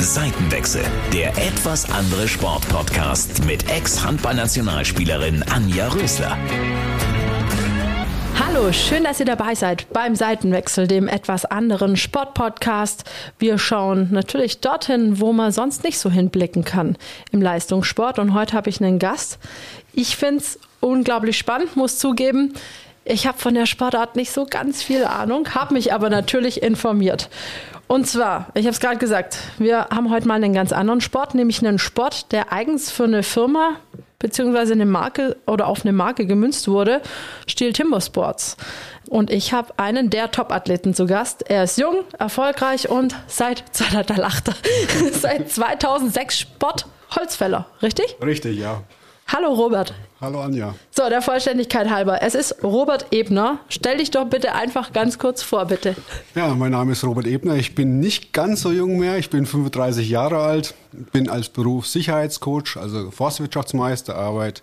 Seitenwechsel, der etwas andere Sportpodcast mit Ex-Handballnationalspielerin Anja Rösler. Hallo, schön, dass ihr dabei seid beim Seitenwechsel, dem etwas anderen Sportpodcast. Wir schauen natürlich dorthin, wo man sonst nicht so hinblicken kann im Leistungssport. Und heute habe ich einen Gast. Ich finde es unglaublich spannend, muss zugeben. Ich habe von der Sportart nicht so ganz viel Ahnung, habe mich aber natürlich informiert. Und zwar, ich habe es gerade gesagt, wir haben heute mal einen ganz anderen Sport, nämlich einen Sport, der eigens für eine Firma beziehungsweise eine Marke oder auf eine Marke gemünzt wurde, Steel Timber Sports. Und ich habe einen der Top-Athleten zu Gast. Er ist jung, erfolgreich und seit, seit 2006 Sport-Holzfäller, richtig? Richtig, ja. Hallo Robert. Hallo Anja. So, der Vollständigkeit halber. Es ist Robert Ebner. Stell dich doch bitte einfach ganz kurz vor, bitte. Ja, mein Name ist Robert Ebner. Ich bin nicht ganz so jung mehr. Ich bin 35 Jahre alt. Bin als Beruf Sicherheitscoach, also Forstwirtschaftsmeister, arbeite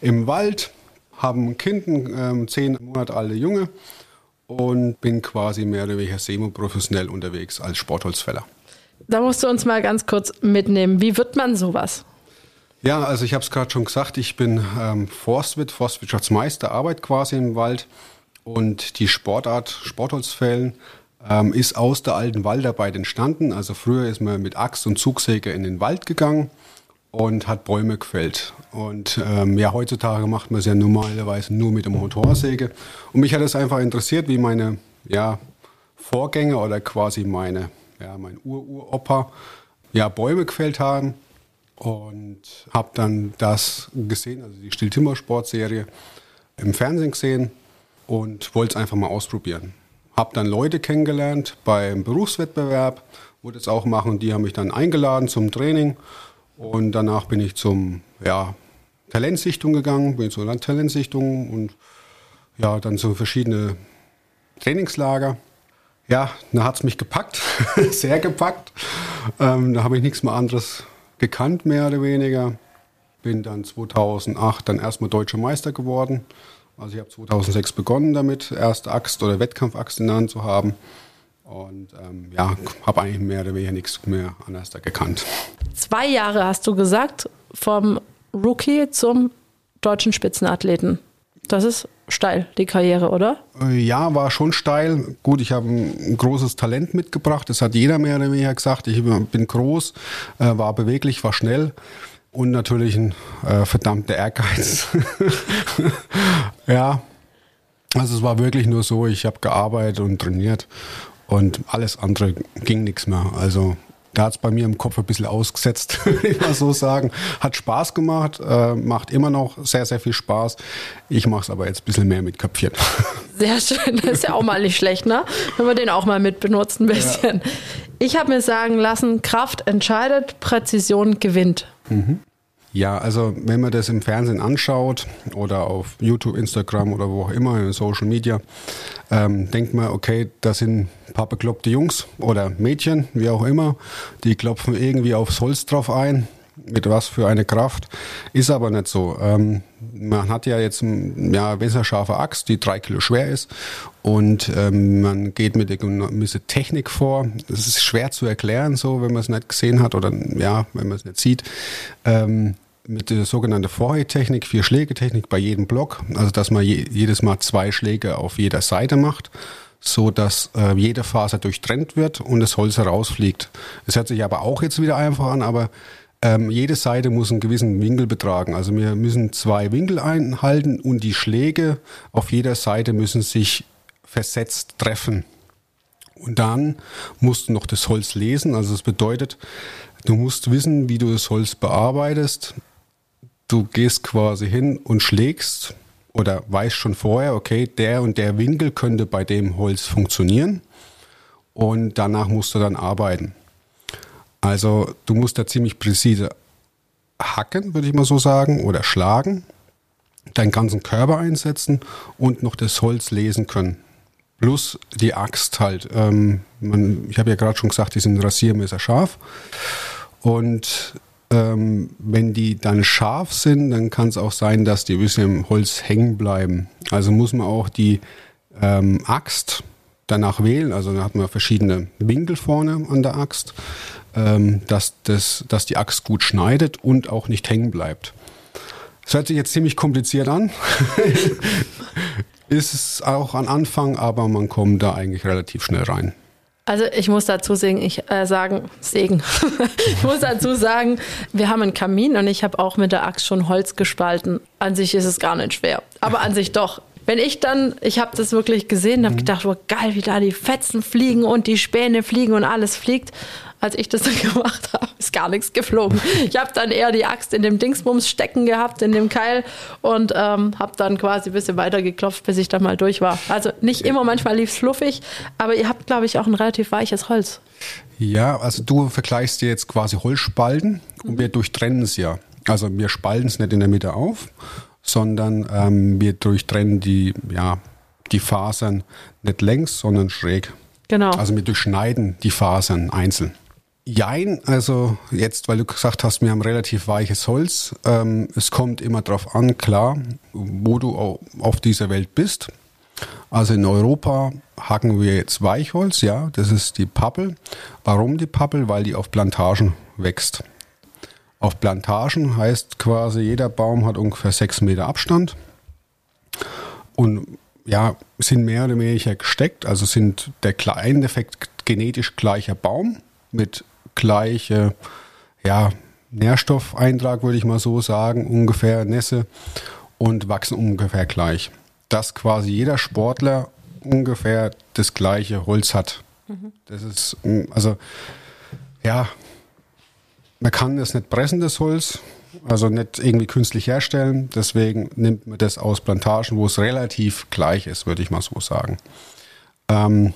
im Wald, habe ein Kind, einen zehn Monate alte Junge und bin quasi mehr oder weniger semi-professionell unterwegs als Sportholzfäller. Da musst du uns mal ganz kurz mitnehmen. Wie wird man sowas? Ja, also ich habe es gerade schon gesagt, ich bin ähm, Forstwirt, Forstwirtschaftsmeister, arbeite quasi im Wald und die Sportart Sportholzfällen ähm, ist aus der alten Waldarbeit entstanden. Also früher ist man mit Axt und Zugsäge in den Wald gegangen und hat Bäume gefällt. Und ähm, ja, heutzutage macht man es ja normalerweise nur mit der Motorsäge. Und mich hat es einfach interessiert, wie meine ja, Vorgänger oder quasi meine, ja, mein Ururopa ja, Bäume gefällt haben und habe dann das gesehen, also die Stilltimmer-Sportserie im Fernsehen gesehen und wollte es einfach mal ausprobieren. Habe dann Leute kennengelernt beim Berufswettbewerb, wollte es auch machen. Die haben mich dann eingeladen zum Training und danach bin ich zum ja, Talentsichtung gegangen, bin zur Talentsichtung und ja, dann zu verschiedene Trainingslager. Ja, da hat es mich gepackt, sehr gepackt. Ähm, da habe ich nichts mehr anderes gekannt, mehr oder weniger. Bin dann 2008 dann erstmal deutscher Meister geworden. Also ich habe 2006 begonnen damit, erste Axt oder Wettkampfaxt in der Hand zu haben. Und ähm, ja, habe eigentlich mehr oder weniger nichts mehr anders da gekannt. Zwei Jahre hast du gesagt, vom Rookie zum deutschen Spitzenathleten. Das ist steil, die Karriere, oder? Äh, ja, war schon steil. Gut, ich habe ein großes Talent mitgebracht. Das hat jeder mehr oder weniger gesagt. Ich bin groß, äh, war beweglich, war schnell und natürlich ein äh, verdammter Ehrgeiz. ja, also es war wirklich nur so, ich habe gearbeitet und trainiert und alles andere ging nichts mehr. Also da hat es bei mir im Kopf ein bisschen ausgesetzt, würde ich mal so sagen. Hat Spaß gemacht, äh, macht immer noch sehr, sehr viel Spaß. Ich mache es aber jetzt ein bisschen mehr mit Kapieren. Sehr schön, das ist ja auch mal nicht schlecht, ne? Wenn wir den auch mal mit benutzen, ein bisschen. Ja. Ich habe mir sagen lassen, Kraft entscheidet, Präzision gewinnt. Mhm. Ja, also wenn man das im Fernsehen anschaut oder auf YouTube, Instagram oder wo auch immer, in Social Media, ähm, denkt man, okay, das sind ein paar bekloppte Jungs oder Mädchen, wie auch immer, die klopfen irgendwie aufs Holz drauf ein, mit was für eine Kraft. Ist aber nicht so. Ähm, man hat ja jetzt ja, messerscharfe Axt, die drei Kilo schwer ist und ähm, man geht mit einer gewissen Technik vor. Das ist schwer zu erklären, so wenn man es nicht gesehen hat oder ja, wenn man es nicht sieht. Ähm, mit der sogenannten Vorheittechnik, vier Schlägetechnik bei jedem Block, also dass man je, jedes Mal zwei Schläge auf jeder Seite macht, so dass äh, jede Faser durchtrennt wird und das Holz herausfliegt. Es hört sich aber auch jetzt wieder einfach an, aber ähm, jede Seite muss einen gewissen Winkel betragen. Also wir müssen zwei Winkel einhalten und die Schläge auf jeder Seite müssen sich versetzt treffen. Und dann musst du noch das Holz lesen. Also das bedeutet, du musst wissen, wie du das Holz bearbeitest du gehst quasi hin und schlägst oder weißt schon vorher, okay, der und der Winkel könnte bei dem Holz funktionieren und danach musst du dann arbeiten. Also du musst da ziemlich präzise hacken, würde ich mal so sagen, oder schlagen, deinen ganzen Körper einsetzen und noch das Holz lesen können. Plus die Axt halt. Ähm, man, ich habe ja gerade schon gesagt, die sind Rasiermesser scharf. Und ähm, wenn die dann scharf sind, dann kann es auch sein, dass die ein bisschen im Holz hängen bleiben. Also muss man auch die ähm, Axt danach wählen. Also da hat man verschiedene Winkel vorne an der Axt, ähm, dass, das, dass die Axt gut schneidet und auch nicht hängen bleibt. Das hört sich jetzt ziemlich kompliziert an. Ist es auch an Anfang, aber man kommt da eigentlich relativ schnell rein. Also ich muss dazu singen, ich, äh, sagen, Segen. ich muss dazu sagen, wir haben einen Kamin und ich habe auch mit der Axt schon Holz gespalten. An sich ist es gar nicht schwer, aber an sich doch. Wenn ich dann, ich habe das wirklich gesehen, habe mhm. gedacht, oh geil, wie da die Fetzen fliegen und die Späne fliegen und alles fliegt als ich das dann gemacht habe, ist gar nichts geflogen. Ich habe dann eher die Axt in dem Dingsbums stecken gehabt, in dem Keil und ähm, habe dann quasi ein bisschen weiter geklopft, bis ich dann mal durch war. Also nicht immer, manchmal lief es fluffig, aber ihr habt, glaube ich, auch ein relativ weiches Holz. Ja, also du vergleichst dir jetzt quasi Holzspalten und wir durchtrennen es ja. Also wir spalten es nicht in der Mitte auf, sondern ähm, wir durchtrennen die, ja, die Fasern nicht längs, sondern schräg. Genau. Also wir durchschneiden die Fasern einzeln. Jein, also jetzt, weil du gesagt hast, wir haben relativ weiches Holz. Ähm, es kommt immer darauf an, klar, wo du auf dieser Welt bist. Also in Europa hacken wir jetzt Weichholz, ja, das ist die Pappel. Warum die Pappel? Weil die auf Plantagen wächst. Auf Plantagen heißt quasi, jeder Baum hat ungefähr sechs Meter Abstand und ja, sind mehr oder weniger gesteckt, also sind der Endeffekt genetisch gleicher Baum mit gleiche ja, Nährstoffeintrag, würde ich mal so sagen, ungefähr Nässe und wachsen ungefähr gleich. Dass quasi jeder Sportler ungefähr das gleiche Holz hat. Mhm. Das ist, also, ja, man kann das nicht pressen, das Holz, also nicht irgendwie künstlich herstellen. Deswegen nimmt man das aus Plantagen, wo es relativ gleich ist, würde ich mal so sagen. Ähm,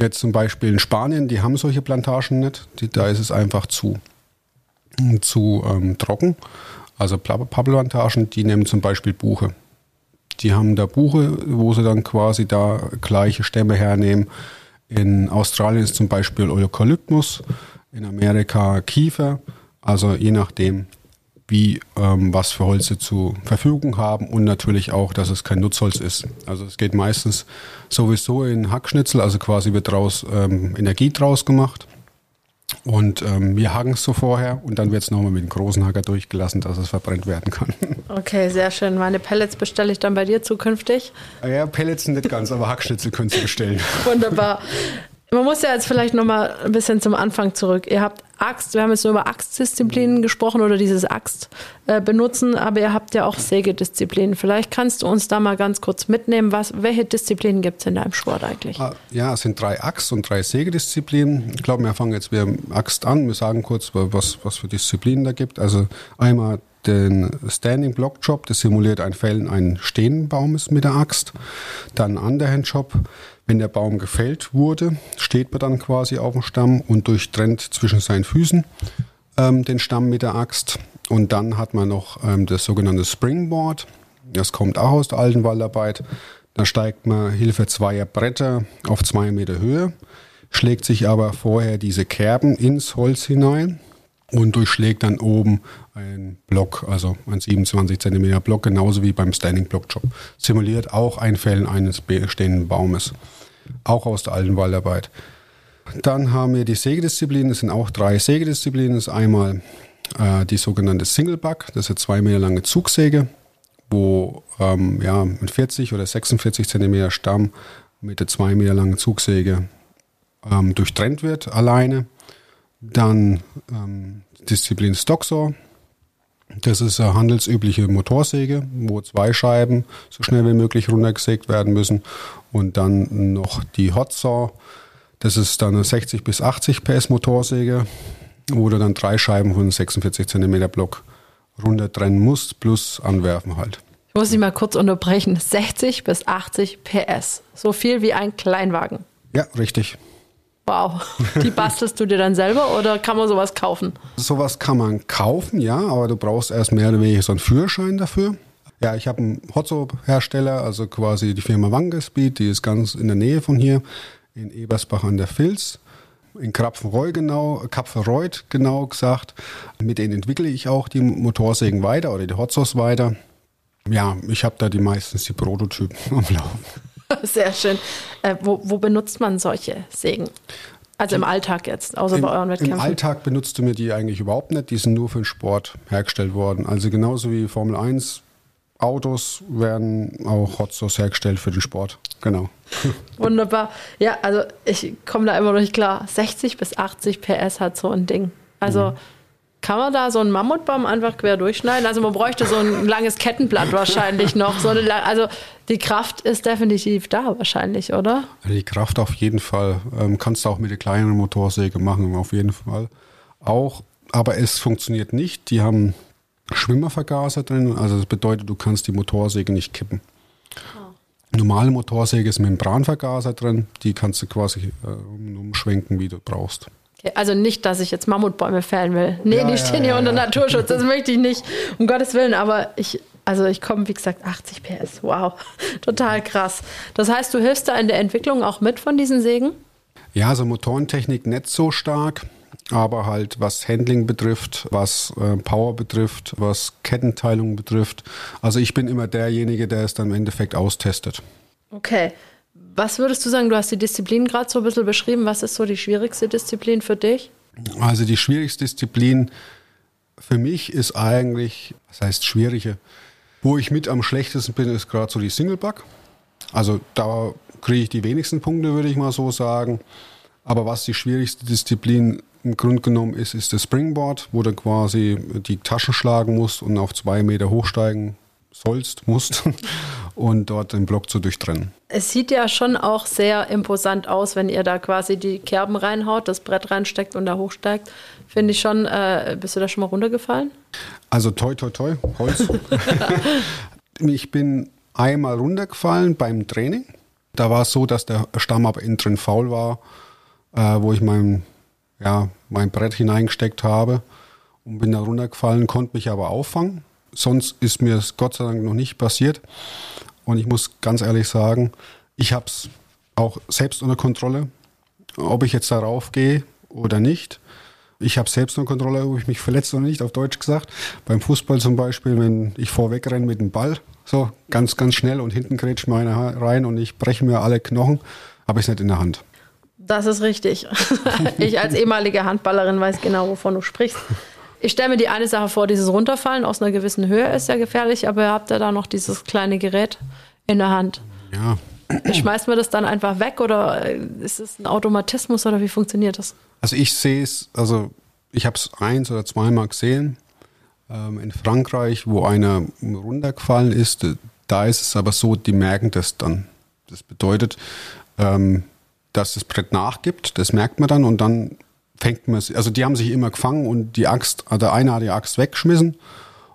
Jetzt zum Beispiel in Spanien, die haben solche Plantagen nicht. Die, da ist es einfach zu, zu ähm, trocken. Also Pappelplantagen, die nehmen zum Beispiel Buche. Die haben da Buche, wo sie dann quasi da gleiche Stämme hernehmen. In Australien ist zum Beispiel Eukalyptus, in Amerika Kiefer. Also je nachdem, wie ähm, was für Holze zur Verfügung haben und natürlich auch, dass es kein Nutzholz ist. Also es geht meistens sowieso in Hackschnitzel, also quasi wird daraus ähm, Energie draus gemacht. Und ähm, wir hacken es so vorher und dann wird es nochmal mit dem großen Hacker durchgelassen, dass es verbrennt werden kann. Okay, sehr schön. Meine Pellets bestelle ich dann bei dir zukünftig. Ja, Pellets nicht ganz, aber Hackschnitzel können Sie bestellen. Wunderbar. Man muss ja jetzt vielleicht nochmal ein bisschen zum Anfang zurück. Ihr habt Axt, wir haben jetzt nur über Axtdisziplinen gesprochen oder dieses Axt äh, benutzen, aber ihr habt ja auch Sägedisziplinen. Vielleicht kannst du uns da mal ganz kurz mitnehmen, was, welche Disziplinen gibt es in deinem Sport eigentlich? Ah, ja, es sind drei Axt- und drei Sägedisziplinen. Ich glaube, wir fangen jetzt wieder Axt an. Wir sagen kurz, was, was für Disziplinen da gibt. Also einmal den Standing Block Job, das simuliert ein Fällen eines stehenden Baumes mit der Axt. Dann Underhand Job, wenn der Baum gefällt wurde, steht man dann quasi auf dem Stamm und durchtrennt zwischen seinen Füßen ähm, den Stamm mit der Axt. Und dann hat man noch ähm, das sogenannte Springboard. Das kommt auch aus der alten Waldarbeit. Da steigt man Hilfe zweier Bretter auf zwei Meter Höhe, schlägt sich aber vorher diese Kerben ins Holz hinein und durchschlägt dann oben einen Block, also ein 27 cm Block, genauso wie beim Standing Block Job. Simuliert auch ein Fällen eines bestehenden Baumes auch aus der alten Waldarbeit. Dann haben wir die Sägedisziplinen, das sind auch drei Sägedisziplinen. Das ist einmal äh, die sogenannte Single-Bug, das ist eine zwei Meter lange Zugsäge, wo ähm, ja, ein 40 oder 46 Zentimeter Stamm mit der zwei Meter langen Zugsäge ähm, durchtrennt wird, alleine. Dann ähm, Disziplin Stocksaw, das ist eine handelsübliche Motorsäge, wo zwei Scheiben so schnell wie möglich runtergesägt werden müssen. Und dann noch die Hot Saw. Das ist dann eine 60 bis 80 PS Motorsäge, wo du dann drei Scheiben von 46 cm Block runter trennen musst, plus anwerfen halt. Ich muss dich mal kurz unterbrechen. 60 bis 80 PS. So viel wie ein Kleinwagen. Ja, richtig. Wow. Die bastelst du dir dann selber oder kann man sowas kaufen? Sowas kann man kaufen, ja, aber du brauchst erst mehr oder weniger so einen Führerschein dafür. Ja, ich habe einen Hotzo-Hersteller, also quasi die Firma Wangespeed, die ist ganz in der Nähe von hier, in Ebersbach an der Filz, in Krapfenreuth genau, Kapferreuth genau gesagt. Mit denen entwickle ich auch die Motorsägen weiter oder die Hotzos weiter. Ja, ich habe da die meistens die Prototypen am Laufen. Sehr schön. Äh, wo, wo benutzt man solche Sägen? Also im Alltag jetzt, außer Im, bei euren Wettkämpfen? Im Alltag benutzt du mir die eigentlich überhaupt nicht. Die sind nur für den Sport hergestellt worden. Also genauso wie Formel 1 Autos werden auch Hot Sauce hergestellt für den Sport. Genau. Wunderbar. Ja, also ich komme da immer noch nicht klar. 60 bis 80 PS hat so ein Ding. Also mhm. Kann man da so einen Mammutbaum einfach quer durchschneiden? Also man bräuchte so ein langes Kettenblatt wahrscheinlich noch. So eine, also die Kraft ist definitiv da wahrscheinlich, oder? Die Kraft auf jeden Fall. Ähm, kannst du auch mit der kleinen Motorsäge machen, auf jeden Fall. Auch, aber es funktioniert nicht. Die haben Schwimmervergaser drin. Also das bedeutet, du kannst die Motorsäge nicht kippen. Oh. Normale Motorsäge ist Membranvergaser drin. Die kannst du quasi äh, umschwenken, wie du brauchst. Okay, also nicht, dass ich jetzt Mammutbäume fällen will. Nee, ja, die ja, stehen hier ja, unter Naturschutz. Das möchte ich nicht. Um Gottes Willen. Aber ich, also ich komme, wie gesagt, 80 PS. Wow. Total krass. Das heißt, du hilfst da in der Entwicklung auch mit von diesen Sägen? Ja, also Motorentechnik nicht so stark aber halt was Handling betrifft, was äh, Power betrifft, was Kettenteilung betrifft. Also ich bin immer derjenige, der es dann im Endeffekt austestet. Okay. Was würdest du sagen, du hast die Disziplin gerade so ein bisschen beschrieben. Was ist so die schwierigste Disziplin für dich? Also die schwierigste Disziplin für mich ist eigentlich, was heißt schwierige, wo ich mit am schlechtesten bin, ist gerade so die Single-Bug. Also da kriege ich die wenigsten Punkte, würde ich mal so sagen. Aber was die schwierigste Disziplin im Grunde genommen ist, ist das Springboard, wo du quasi die Taschen schlagen musst und auf zwei Meter hochsteigen sollst, musst und dort den Block zu durchtrennen. Es sieht ja schon auch sehr imposant aus, wenn ihr da quasi die Kerben reinhaut, das Brett reinsteckt und da hochsteigt. Finde ich schon, äh, bist du da schon mal runtergefallen? Also toi, toi, toi, Holz. ich bin einmal runtergefallen beim Training. Da war es so, dass der Stamm aber innen drin faul war, äh, wo ich meinen ja, mein Brett hineingesteckt habe und bin da runtergefallen, konnte mich aber auffangen. Sonst ist mir es Gott sei Dank noch nicht passiert. Und ich muss ganz ehrlich sagen, ich habe es auch selbst unter Kontrolle, ob ich jetzt darauf gehe oder nicht. Ich habe selbst unter Kontrolle, ob ich mich verletze oder nicht, auf Deutsch gesagt. Beim Fußball zum Beispiel, wenn ich vorweg renne mit dem Ball, so ganz, ganz schnell und hinten grätscht mir einer rein und ich breche mir alle Knochen, habe ich es nicht in der Hand. Das ist richtig. Ich als ehemalige Handballerin weiß genau, wovon du sprichst. Ich stelle mir die eine Sache vor, dieses Runterfallen aus einer gewissen Höhe ist ja gefährlich, aber ihr habt ja da noch dieses kleine Gerät in der Hand. Ja. Schmeißt man das dann einfach weg oder ist es ein Automatismus oder wie funktioniert das? Also ich sehe es, also ich habe es eins oder zweimal gesehen ähm, in Frankreich, wo einer runtergefallen ist. Da ist es aber so, die merken das dann. Das bedeutet, ähm, dass das Brett nachgibt, das merkt man dann und dann fängt man also die haben sich immer gefangen und die Axt, also der eine hat die Axt weggeschmissen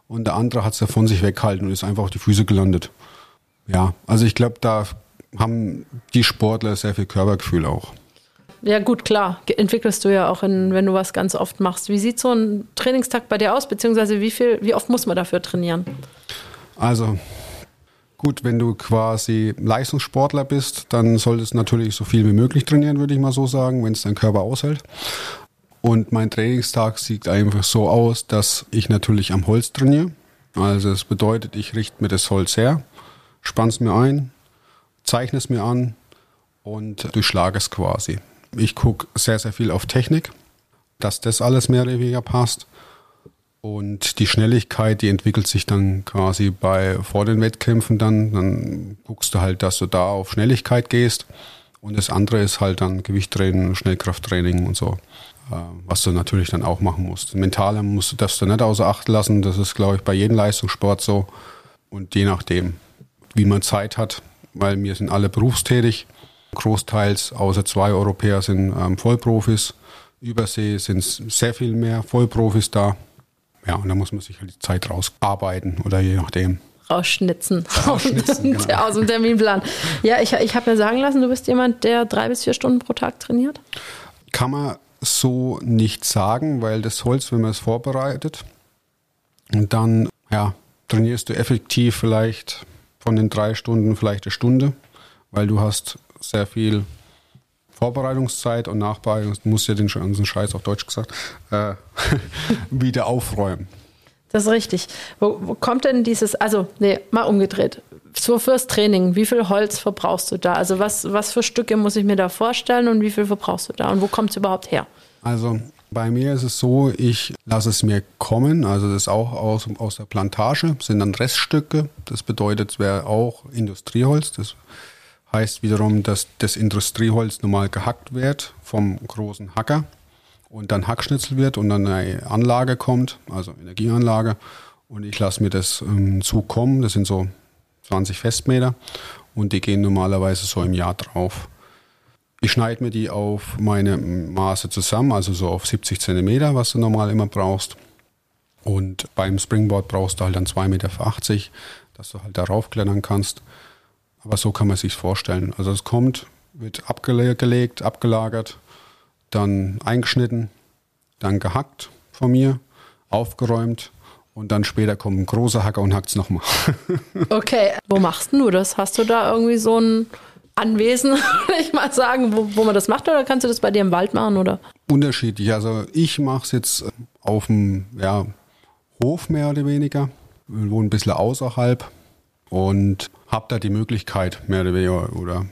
und der andere hat es von sich weggehalten und ist einfach auf die Füße gelandet. Ja, also ich glaube, da haben die Sportler sehr viel Körpergefühl auch. Ja, gut, klar. Entwickelst du ja auch, in, wenn du was ganz oft machst. Wie sieht so ein Trainingstag bei dir aus, beziehungsweise wie viel, wie oft muss man dafür trainieren? Also, Gut, wenn du quasi Leistungssportler bist, dann solltest du natürlich so viel wie möglich trainieren, würde ich mal so sagen, wenn es dein Körper aushält. Und mein Trainingstag sieht einfach so aus, dass ich natürlich am Holz trainiere. Also das bedeutet, ich richte mir das Holz her, spanne es mir ein, zeichne es mir an und durchschlage es quasi. Ich gucke sehr, sehr viel auf Technik, dass das alles mehr oder weniger passt. Und die Schnelligkeit, die entwickelt sich dann quasi bei vor den Wettkämpfen dann. Dann guckst du halt, dass du da auf Schnelligkeit gehst. Und das andere ist halt dann Gewichttraining, Schnellkrafttraining und so, äh, was du natürlich dann auch machen musst. Mental musst du, darfst du nicht außer Acht lassen. Das ist, glaube ich, bei jedem Leistungssport so. Und je nachdem, wie man Zeit hat, weil wir sind alle berufstätig. Großteils, außer zwei Europäer, sind ähm, Vollprofis. Übersee sind sehr viel mehr Vollprofis da. Ja, und da muss man sich halt die Zeit rausarbeiten oder je nachdem. Rausschnitzen. Rausschnitzen genau. Aus dem Terminplan. Ja, ich, ich habe mir sagen lassen, du bist jemand, der drei bis vier Stunden pro Tag trainiert. Kann man so nicht sagen, weil das Holz, wenn man es vorbereitet, und dann ja, trainierst du effektiv vielleicht von den drei Stunden vielleicht eine Stunde, weil du hast sehr viel Vorbereitungszeit und Nachbereitung, muss ja den ganzen Scheiß auf Deutsch gesagt, äh, wieder aufräumen. Das ist richtig. Wo, wo, kommt denn dieses, also, nee, mal umgedreht. so fürs Training, wie viel Holz verbrauchst du da? Also was, was für Stücke muss ich mir da vorstellen und wie viel verbrauchst du da und wo kommt es überhaupt her? Also bei mir ist es so, ich lasse es mir kommen, also das ist auch aus, aus der Plantage, sind dann Reststücke. Das bedeutet, es wäre auch Industrieholz. Das heißt wiederum, dass das Industrieholz normal gehackt wird vom großen Hacker und dann Hackschnitzel wird und dann eine Anlage kommt, also Energieanlage. Und ich lasse mir das ähm, zukommen. Das sind so 20 Festmeter und die gehen normalerweise so im Jahr drauf. Ich schneide mir die auf meine Maße zusammen, also so auf 70 Zentimeter, was du normal immer brauchst. Und beim Springboard brauchst du halt dann 2,80 Meter, dass du halt darauf klettern kannst. Aber so kann man sich vorstellen. Also es kommt, wird abgelegt, abgelagert, dann eingeschnitten, dann gehackt von mir, aufgeräumt und dann später kommt ein großer Hacker und hackt es nochmal. okay, wo machst du das? Hast du da irgendwie so ein Anwesen, würde ich mal sagen, wo, wo man das macht oder kannst du das bei dir im Wald machen oder? Unterschiedlich. Also ich mache es jetzt auf dem ja, Hof mehr oder weniger. Wir wohnen ein bisschen außerhalb und habe da die Möglichkeit mehr oder weniger oder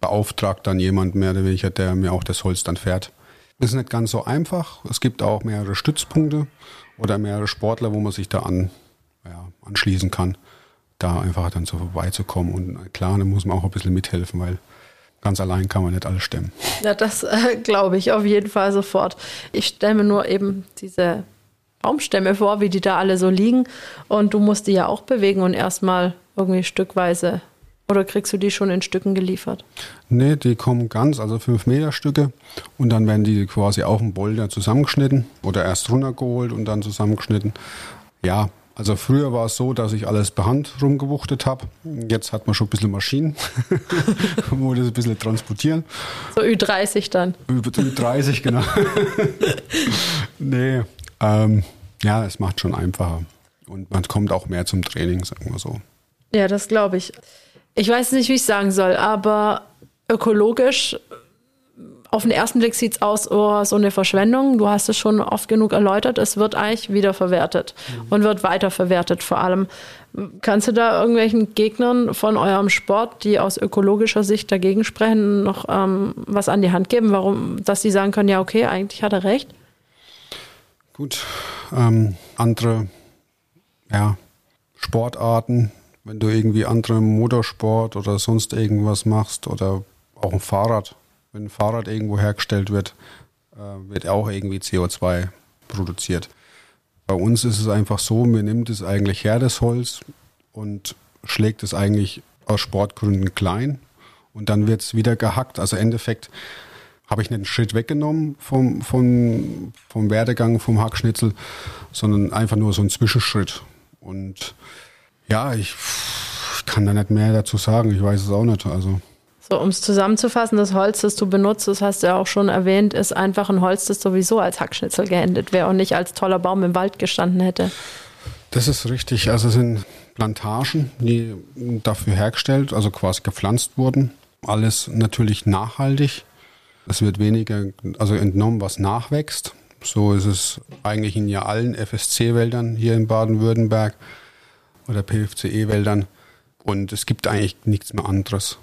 beauftragt dann jemand mehr oder weniger, der mir auch das Holz dann fährt. Ist nicht ganz so einfach. Es gibt auch mehrere Stützpunkte oder mehrere Sportler, wo man sich da an, ja, anschließen kann da einfach dann so vorbeizukommen. Und klar, da muss man auch ein bisschen mithelfen, weil ganz allein kann man nicht alles stemmen. Ja, das äh, glaube ich auf jeden Fall sofort. Ich mir nur eben diese Baumstämme vor, wie die da alle so liegen. Und du musst die ja auch bewegen und erstmal irgendwie stückweise. Oder kriegst du die schon in Stücken geliefert? Nee, die kommen ganz, also 5 Meter Stücke. Und dann werden die quasi auf dem Boulder zusammengeschnitten oder erst runtergeholt und dann zusammengeschnitten. Ja, also früher war es so, dass ich alles per Hand rumgewuchtet habe. Jetzt hat man schon ein bisschen Maschinen, wo das ein bisschen transportieren. So Ü30 dann. Ü30, genau. nee, ähm, ja, es macht schon einfacher. Und man kommt auch mehr zum Training, sagen wir so. Ja, das glaube ich. Ich weiß nicht, wie ich sagen soll, aber ökologisch auf den ersten Blick sieht es aus, oh, so eine Verschwendung. Du hast es schon oft genug erläutert. Es wird eigentlich wiederverwertet mhm. und wird weiterverwertet vor allem. Kannst du da irgendwelchen Gegnern von eurem Sport, die aus ökologischer Sicht dagegen sprechen, noch ähm, was an die Hand geben, warum, dass sie sagen können, ja, okay, eigentlich hat er recht? Gut, ähm, andere ja, Sportarten, wenn du irgendwie andere Motorsport oder sonst irgendwas machst oder auch ein Fahrrad, wenn ein Fahrrad irgendwo hergestellt wird, äh, wird auch irgendwie CO2 produziert. Bei uns ist es einfach so, man nimmt es eigentlich her, das Holz, und schlägt es eigentlich aus Sportgründen klein und dann wird es wieder gehackt. Also im Endeffekt habe ich nicht einen Schritt weggenommen vom, vom, vom Werdegang vom Hackschnitzel, sondern einfach nur so einen Zwischenschritt. Und ja, ich kann da nicht mehr dazu sagen. Ich weiß es auch nicht. Also so, um es zusammenzufassen, das Holz, das du benutzt, das hast du ja auch schon erwähnt, ist einfach ein Holz, das sowieso als Hackschnitzel geendet wäre und nicht als toller Baum im Wald gestanden hätte. Das ist richtig. Also es sind Plantagen, die dafür hergestellt, also quasi gepflanzt wurden. Alles natürlich nachhaltig. Es wird weniger, also entnommen, was nachwächst. So ist es eigentlich in ja allen FSC-Wäldern hier in Baden-Württemberg oder PFCE-Wäldern. Und es gibt eigentlich nichts mehr anderes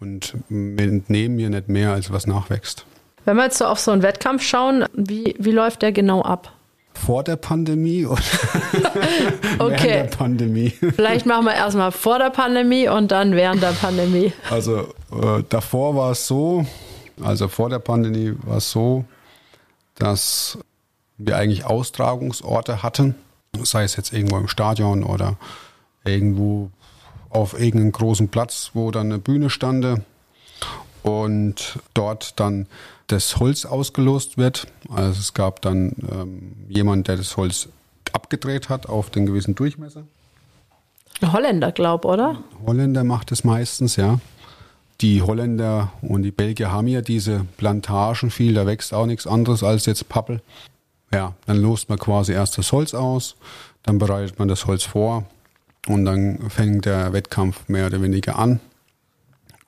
und entnehmen mir nicht mehr, als was nachwächst. Wenn wir jetzt so auf so einen Wettkampf schauen, wie, wie läuft der genau ab? Vor der Pandemie oder okay. während der Pandemie? Vielleicht machen wir erstmal vor der Pandemie und dann während der Pandemie. Also äh, davor war es so, also vor der Pandemie war es so, dass wir eigentlich Austragungsorte hatten, sei es jetzt irgendwo im Stadion oder irgendwo auf irgendeinem großen Platz, wo dann eine Bühne stande und dort dann das Holz ausgelost wird. Also es gab dann ähm, jemand, der das Holz abgedreht hat auf den gewissen Durchmesser. Ein Holländer, glaub, oder? Holländer macht es meistens, ja. Die Holländer und die Belgier haben ja diese Plantagen viel, da wächst auch nichts anderes als jetzt Pappel. Ja, dann lost man quasi erst das Holz aus, dann bereitet man das Holz vor und dann fängt der Wettkampf mehr oder weniger an.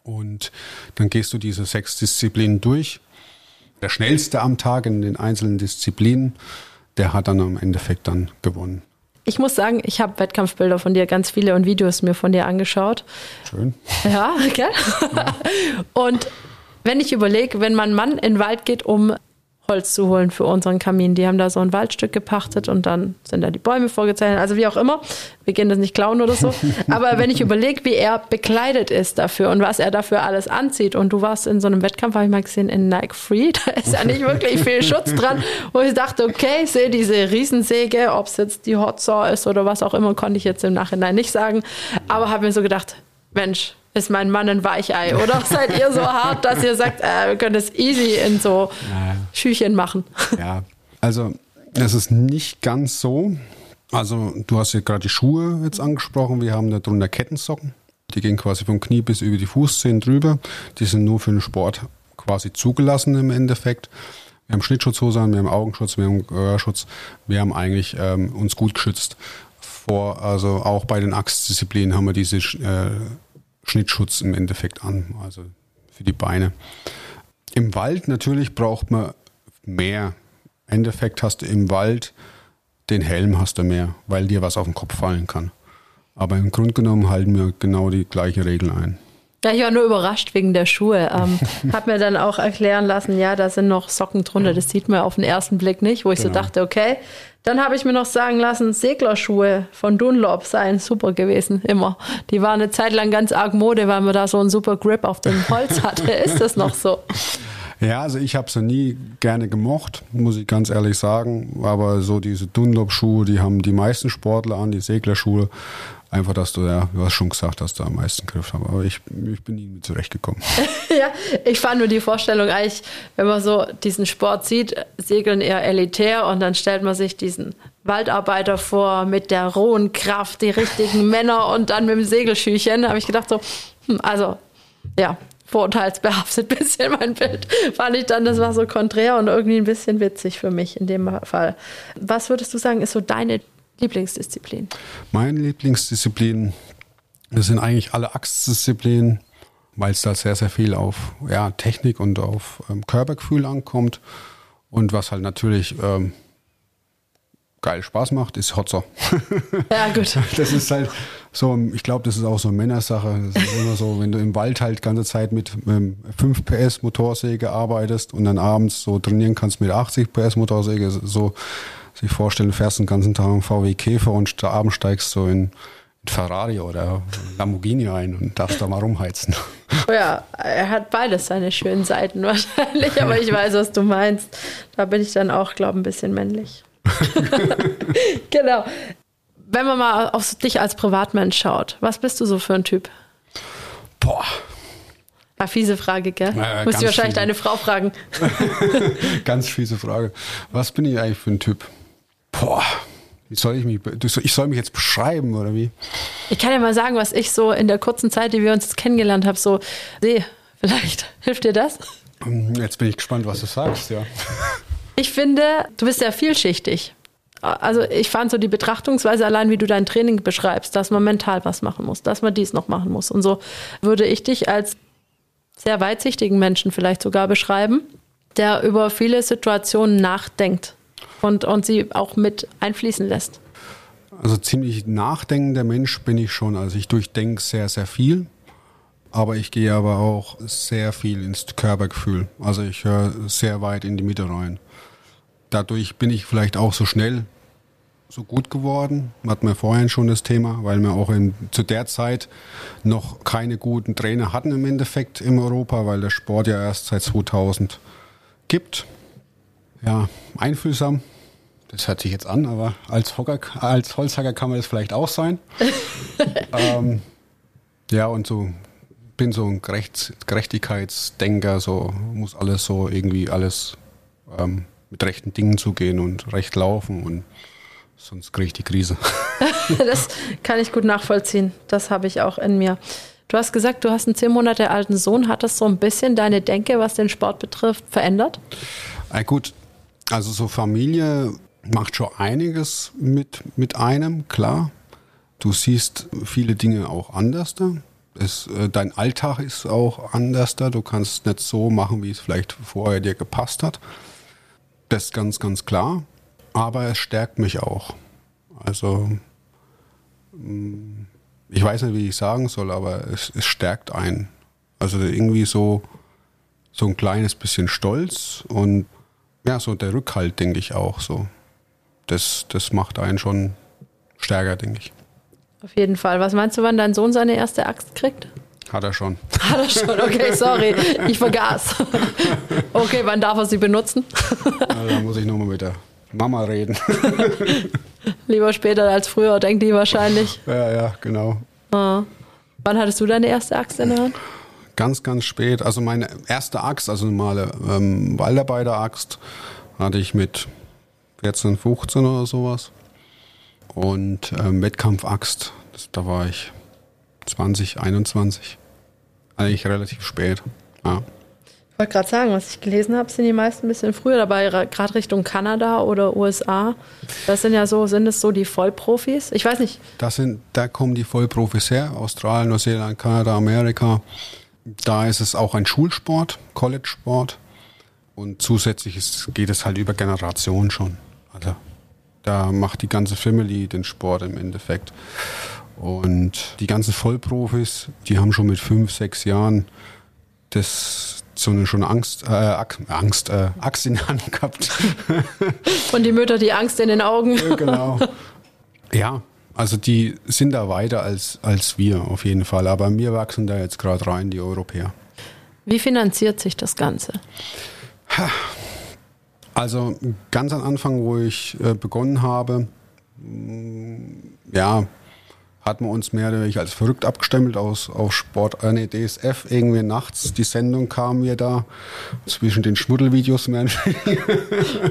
Und dann gehst du diese sechs Disziplinen durch. Der schnellste am Tag in den einzelnen Disziplinen, der hat dann am Endeffekt dann gewonnen. Ich muss sagen, ich habe Wettkampfbilder von dir, ganz viele und Videos mir von dir angeschaut. Schön. Ja, gell? Ja. Und wenn ich überlege, wenn mein Mann in den Wald geht, um Holz zu holen für unseren Kamin. Die haben da so ein Waldstück gepachtet und dann sind da die Bäume vorgezeichnet. Also wie auch immer. Wir gehen das nicht klauen oder so. Aber wenn ich überlege, wie er bekleidet ist dafür und was er dafür alles anzieht und du warst in so einem Wettkampf, habe ich mal gesehen, in Nike Free, da ist ja nicht wirklich viel Schutz dran, wo ich dachte, okay, ich sehe diese Riesensäge, ob es jetzt die Hot Saw ist oder was auch immer, konnte ich jetzt im Nachhinein nicht sagen. Aber habe mir so gedacht, Mensch, ist mein Mann ein Weichei? Oder seid ihr so hart, dass ihr sagt, äh, wir können das easy in so ja. Schüchen machen? Ja, also es ist nicht ganz so. Also du hast ja gerade die Schuhe jetzt angesprochen. Wir haben da drunter Kettensocken. Die gehen quasi vom Knie bis über die Fußzehen drüber. Die sind nur für den Sport quasi zugelassen im Endeffekt. Wir haben Schnittschutzhose an, wir haben Augenschutz, wir haben Gehörschutz. Wir haben eigentlich ähm, uns gut geschützt vor, also auch bei den Axtdisziplinen haben wir diese äh, Schnittschutz im Endeffekt an, also für die Beine. Im Wald natürlich braucht man mehr. Im Endeffekt hast du im Wald den Helm hast du mehr, weil dir was auf den Kopf fallen kann. Aber im Grunde genommen halten wir genau die gleiche Regel ein. Ja, ich war nur überrascht wegen der Schuhe. Ähm, hab mir dann auch erklären lassen, ja, da sind noch Socken drunter. Das sieht man auf den ersten Blick nicht, wo ich genau. so dachte, okay. Dann habe ich mir noch sagen lassen, Seglerschuhe von Dunlop seien super gewesen, immer. Die waren eine Zeit lang ganz arg Mode, weil man da so einen super Grip auf dem Holz hatte. Ist das noch so? Ja, also ich habe sie nie gerne gemocht, muss ich ganz ehrlich sagen. Aber so diese Dunlop-Schuhe, die haben die meisten Sportler an, die Seglerschuhe. Einfach, dass du, ja, du hast schon gesagt, dass du am meisten Griff hast. Aber ich, ich bin nie mit zurechtgekommen. ja, ich fand nur die Vorstellung eigentlich, wenn man so diesen Sport sieht, Segeln eher elitär und dann stellt man sich diesen Waldarbeiter vor mit der rohen Kraft, die richtigen Männer und dann mit dem Segelschüchen. Da habe ich gedacht so, hm, also ja, vorurteilsbehaftet bisschen mein Bild. Fand ich dann, das war so konträr und irgendwie ein bisschen witzig für mich in dem Fall. Was würdest du sagen, ist so deine Lieblingsdisziplin? Meine Lieblingsdisziplin, das sind eigentlich alle Axtdisziplinen, weil es da sehr, sehr viel auf ja, Technik und auf ähm, Körpergefühl ankommt. Und was halt natürlich ähm, geil Spaß macht, ist Hotzer. Ja, gut. Das ist halt so, ich glaube, das ist auch so eine Männersache. Das ist immer so, wenn du im Wald halt ganze Zeit mit, mit 5 PS Motorsäge arbeitest und dann abends so trainieren kannst mit 80 PS Motorsäge, so sich vorstellen, du fährst den ganzen Tag im VW Käfer und abends steigst du in, Ferrari oder Lamborghini ein und darfst da mal rumheizen. Ja, er hat beides seine schönen Seiten wahrscheinlich, aber ich weiß, was du meinst. Da bin ich dann auch, glaube ich, ein bisschen männlich. genau. Wenn man mal auf dich als Privatmensch schaut, was bist du so für ein Typ? Boah. Ah, fiese Frage, gell? Äh, Musst du wahrscheinlich fiese. deine Frau fragen. ganz fiese Frage. Was bin ich eigentlich für ein Typ? Boah. Wie soll ich mich, ich soll mich jetzt beschreiben oder wie? Ich kann ja mal sagen, was ich so in der kurzen Zeit, die wir uns jetzt kennengelernt haben, so sehe. Vielleicht hilft dir das? Jetzt bin ich gespannt, was du sagst, ja. Ich finde, du bist sehr vielschichtig. Also ich fand so die Betrachtungsweise allein, wie du dein Training beschreibst, dass man mental was machen muss, dass man dies noch machen muss. Und so würde ich dich als sehr weitsichtigen Menschen vielleicht sogar beschreiben, der über viele Situationen nachdenkt und, und sie auch mit einfließen lässt. Also ziemlich nachdenkender Mensch bin ich schon. Also ich durchdenke sehr, sehr viel. Aber ich gehe aber auch sehr viel ins Körpergefühl. Also ich höre sehr weit in die Mitte rein. Dadurch bin ich vielleicht auch so schnell so gut geworden. Hatten wir vorhin schon das Thema, weil wir auch in, zu der Zeit noch keine guten Trainer hatten im Endeffekt in Europa, weil der Sport ja erst seit 2000 gibt. Ja, einfühlsam. Das hört sich jetzt an, aber als, Hocker, als Holzhacker kann man das vielleicht auch sein. ähm, ja, und so bin so ein Gerecht, Gerechtigkeitsdenker, so muss alles so irgendwie alles ähm, mit rechten Dingen zugehen und recht laufen und sonst kriege ich die Krise. das kann ich gut nachvollziehen. Das habe ich auch in mir. Du hast gesagt, du hast einen zehn Monate alten Sohn. Hat das so ein bisschen deine Denke, was den Sport betrifft, verändert? Ja, gut, also so Familie macht schon einiges mit, mit einem, klar. Du siehst viele Dinge auch anders da. Es, äh, dein Alltag ist auch anders da. Du kannst nicht so machen, wie es vielleicht vorher dir gepasst hat. Das ist ganz, ganz klar. Aber es stärkt mich auch. Also mm, ich weiß nicht, wie ich sagen soll, aber es, es stärkt einen. Also irgendwie so, so ein kleines bisschen Stolz und ja, so der Rückhalt, denke ich auch so. Das, das macht einen schon stärker, denke ich. Auf jeden Fall. Was meinst du, wann dein Sohn seine erste Axt kriegt? Hat er schon. Hat er schon, okay, sorry, ich vergaß. Okay, wann darf er sie benutzen? Also, da muss ich nochmal mit der Mama reden. Lieber später als früher, denkt die wahrscheinlich. Ja, ja, genau. Ah. Wann hattest du deine erste Axt in der Hand? Ganz, ganz spät. Also meine erste Axt, also normale ähm, Waldarbeiter-Axt, hatte ich mit 14, 15 oder sowas. Und ähm, Wettkampfaxt, da war ich 20, 21. Eigentlich relativ spät. Ja. Ich wollte gerade sagen, was ich gelesen habe, sind die meisten ein bisschen früher dabei, gerade Richtung Kanada oder USA. Das sind ja so, sind es so die Vollprofis? Ich weiß nicht. Das sind, da kommen die Vollprofis her, Australien, Neuseeland, Kanada, Amerika. Da ist es auch ein Schulsport, College-Sport. Und zusätzlich ist, geht es halt über Generationen schon. Also da macht die ganze Family den Sport im Endeffekt. Und die ganzen Vollprofis, die haben schon mit fünf, sechs Jahren das so eine schon Angst, äh, Angst, äh, Axt in der Hand gehabt. Und die Mütter die Angst in den Augen. genau. Ja, also die sind da weiter als, als wir auf jeden Fall. Aber wir wachsen da jetzt gerade rein, die Europäer. Wie finanziert sich das Ganze? Also ganz am Anfang, wo ich äh, begonnen habe, ja, hatten wir uns mehr oder weniger als verrückt abgestempelt aus, auf Sport, äh, nee, DSF. Irgendwie nachts die Sendung kam mir da zwischen den Schmuddelvideos mehr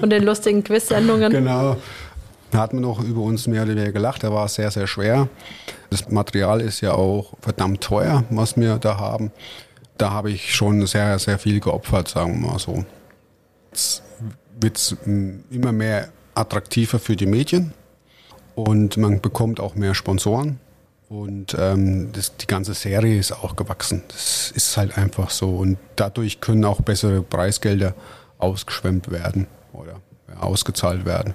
und den lustigen Quiz-Sendungen. Genau. Da hat man noch über uns mehr oder weniger gelacht. Da war es sehr, sehr schwer. Das Material ist ja auch verdammt teuer, was wir da haben. Da habe ich schon sehr, sehr viel geopfert, sagen wir mal so. Jetzt wird es immer mehr attraktiver für die Medien und man bekommt auch mehr Sponsoren. Und ähm, das, die ganze Serie ist auch gewachsen. Das ist halt einfach so. Und dadurch können auch bessere Preisgelder ausgeschwemmt werden oder ausgezahlt werden.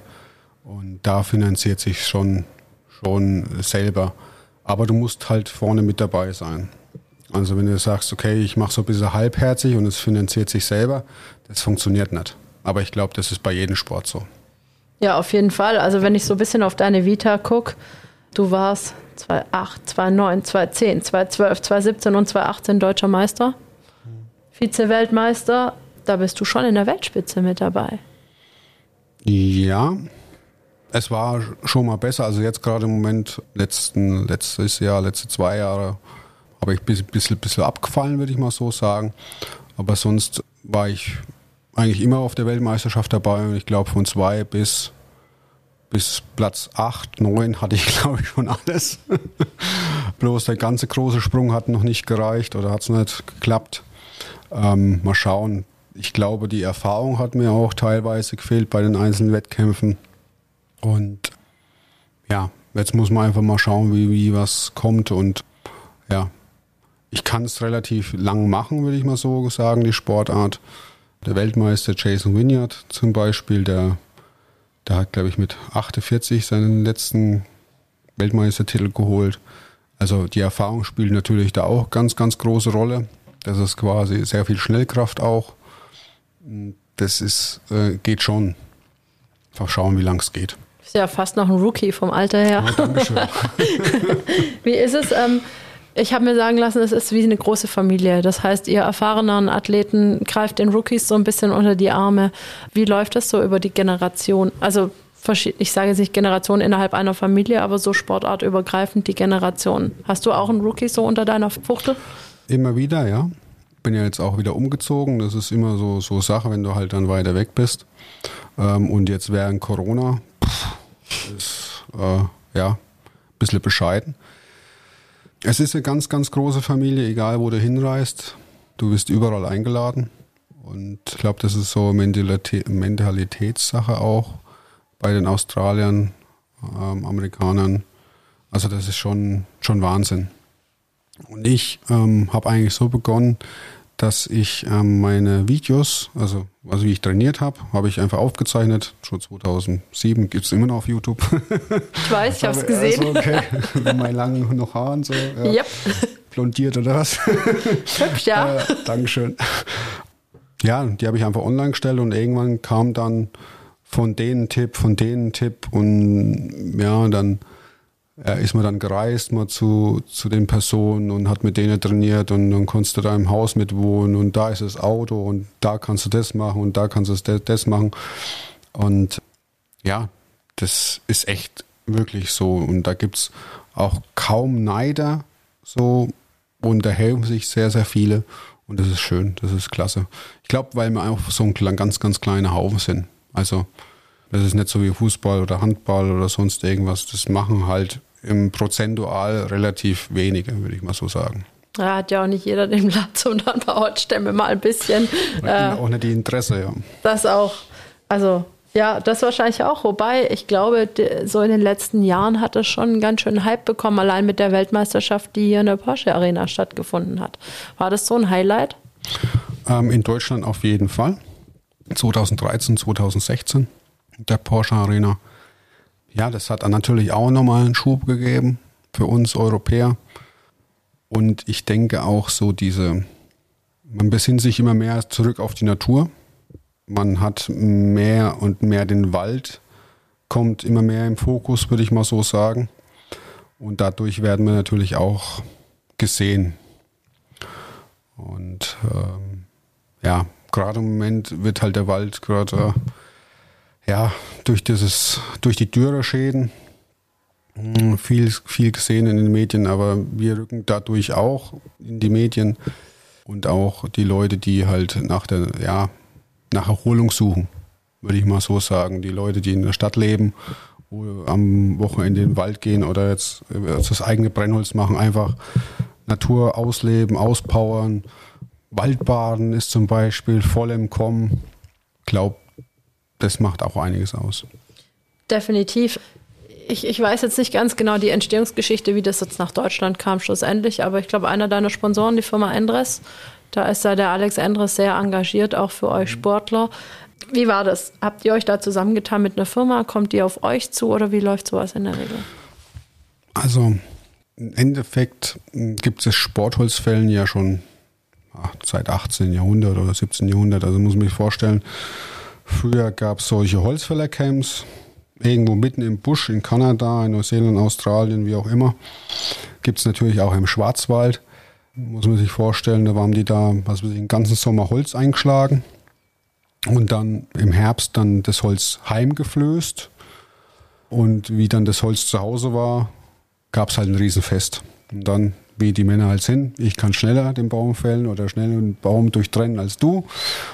Und da finanziert sich schon, schon selber. Aber du musst halt vorne mit dabei sein. Also wenn du sagst, okay, ich mache so ein bisschen halbherzig und es finanziert sich selber, das funktioniert nicht. Aber ich glaube, das ist bei jedem Sport so. Ja, auf jeden Fall. Also wenn ich so ein bisschen auf deine Vita gucke, du warst 2008, 2009, 2010, 2012, 2017 und 2018 deutscher Meister, Vize-Weltmeister. Da bist du schon in der Weltspitze mit dabei. Ja, es war schon mal besser. Also jetzt gerade im Moment, letzten, letztes Jahr, letzte zwei Jahre, habe ich ein bisschen, bisschen, bisschen abgefallen, würde ich mal so sagen. Aber sonst war ich eigentlich immer auf der Weltmeisterschaft dabei und ich glaube von zwei bis, bis Platz acht, neun hatte ich glaube ich schon alles. Bloß der ganze große Sprung hat noch nicht gereicht oder hat es nicht geklappt. Ähm, mal schauen. Ich glaube, die Erfahrung hat mir auch teilweise gefehlt bei den einzelnen Wettkämpfen. Und ja, jetzt muss man einfach mal schauen, wie, wie was kommt. Und ja, ich kann es relativ lang machen, würde ich mal so sagen, die Sportart. Der Weltmeister Jason Wynyard zum Beispiel, der, der hat, glaube ich, mit 48 seinen letzten Weltmeistertitel geholt. Also die Erfahrung spielt natürlich da auch ganz, ganz große Rolle. Das ist quasi sehr viel Schnellkraft auch. Das ist, äh, geht schon. Einfach schauen, wie lang es geht. Ist ja fast noch ein Rookie vom Alter her. Ja, Dankeschön. wie ist es? Ähm, ich habe mir sagen lassen, es ist wie eine große Familie. Das heißt, ihr erfahrenen Athleten greift den Rookies so ein bisschen unter die Arme. Wie läuft das so über die Generation? Also ich sage jetzt nicht Generation innerhalb einer Familie, aber so sportartübergreifend die Generation. Hast du auch einen Rookie so unter deiner Fuchtel? Immer wieder, ja. Bin ja jetzt auch wieder umgezogen. Das ist immer so, so Sache, wenn du halt dann weiter weg bist. Ähm, und jetzt während Corona ist äh, ja ein bisschen bescheiden. Es ist eine ganz, ganz große Familie, egal wo du hinreist. Du wirst überall eingeladen. Und ich glaube, das ist so eine Mentalitätssache auch bei den Australiern, ähm, Amerikanern. Also das ist schon, schon Wahnsinn. Und ich ähm, habe eigentlich so begonnen, dass ich ähm, meine Videos, also, also wie ich trainiert habe, habe ich einfach aufgezeichnet. Schon 2007 gibt es immer noch auf YouTube. Ich weiß, ich habe es gesehen. Also okay, mit meinen langen noch Haaren so. Ja. Yep. Blondiert oder was? Hübsch, ja. Äh, Dankeschön. Ja, die habe ich einfach online gestellt und irgendwann kam dann von denen Tipp, von denen Tipp und ja, dann ist man dann gereist mal zu, zu den Personen und hat mit denen trainiert und dann konntest du da im Haus mitwohnen und da ist das Auto und da kannst du das machen und da kannst du das, das machen und ja, das ist echt wirklich so und da gibt es auch kaum Neider so und da helfen sich sehr, sehr viele und das ist schön, das ist klasse. Ich glaube, weil wir einfach so ein ganz, ganz kleiner Haufen sind. Also das ist nicht so wie Fußball oder Handball oder sonst irgendwas. Das machen halt im Prozentual relativ wenige, würde ich mal so sagen. Ja, hat ja auch nicht jeder den Platz und dann Stämme mal ein bisschen. Äh, auch nicht die Interesse, ja. Das auch. Also, ja, das wahrscheinlich auch. Wobei, ich glaube, so in den letzten Jahren hat es schon einen ganz schönen Hype bekommen, allein mit der Weltmeisterschaft, die hier in der Porsche Arena stattgefunden hat. War das so ein Highlight? Ähm, in Deutschland auf jeden Fall. 2013, 2016, der Porsche Arena. Ja, das hat natürlich auch nochmal einen Schub gegeben für uns Europäer. Und ich denke auch so diese, man besinnt sich immer mehr zurück auf die Natur. Man hat mehr und mehr den Wald, kommt immer mehr im Fokus, würde ich mal so sagen. Und dadurch werden wir natürlich auch gesehen. Und ähm, ja, gerade im Moment wird halt der Wald gerade äh, ja, durch dieses, durch die Dürreschäden hm, viel, viel gesehen in den Medien, aber wir rücken dadurch auch in die Medien und auch die Leute, die halt nach der, ja, nach Erholung suchen, würde ich mal so sagen. Die Leute, die in der Stadt leben, am Wochenende in den Wald gehen oder jetzt das eigene Brennholz machen, einfach Natur ausleben, auspowern. Waldbaden ist zum Beispiel voll im Kommen. Ich glaube, das macht auch einiges aus. Definitiv. Ich, ich weiß jetzt nicht ganz genau die Entstehungsgeschichte, wie das jetzt nach Deutschland kam schlussendlich, aber ich glaube, einer deiner Sponsoren, die Firma Endres, da ist ja der Alex Endres sehr engagiert, auch für euch Sportler. Wie war das? Habt ihr euch da zusammengetan mit einer Firma? Kommt die auf euch zu oder wie läuft sowas in der Regel? Also im Endeffekt gibt es Sportholzfällen ja schon ach, seit 18. Jahrhundert oder 17. Jahrhundert. Also muss man sich vorstellen, Früher gab es solche Holzfällercamps, irgendwo mitten im Busch in Kanada, in Neuseeland, Australien, wie auch immer. Gibt es natürlich auch im Schwarzwald. Muss man sich vorstellen, da waren die da, was weiß ich, den ganzen Sommer Holz eingeschlagen und dann im Herbst dann das Holz heimgeflößt. Und wie dann das Holz zu Hause war, gab es halt ein Riesenfest. Und dann wie die Männer halt sind. Ich kann schneller den Baum fällen oder schneller den Baum durchtrennen als du.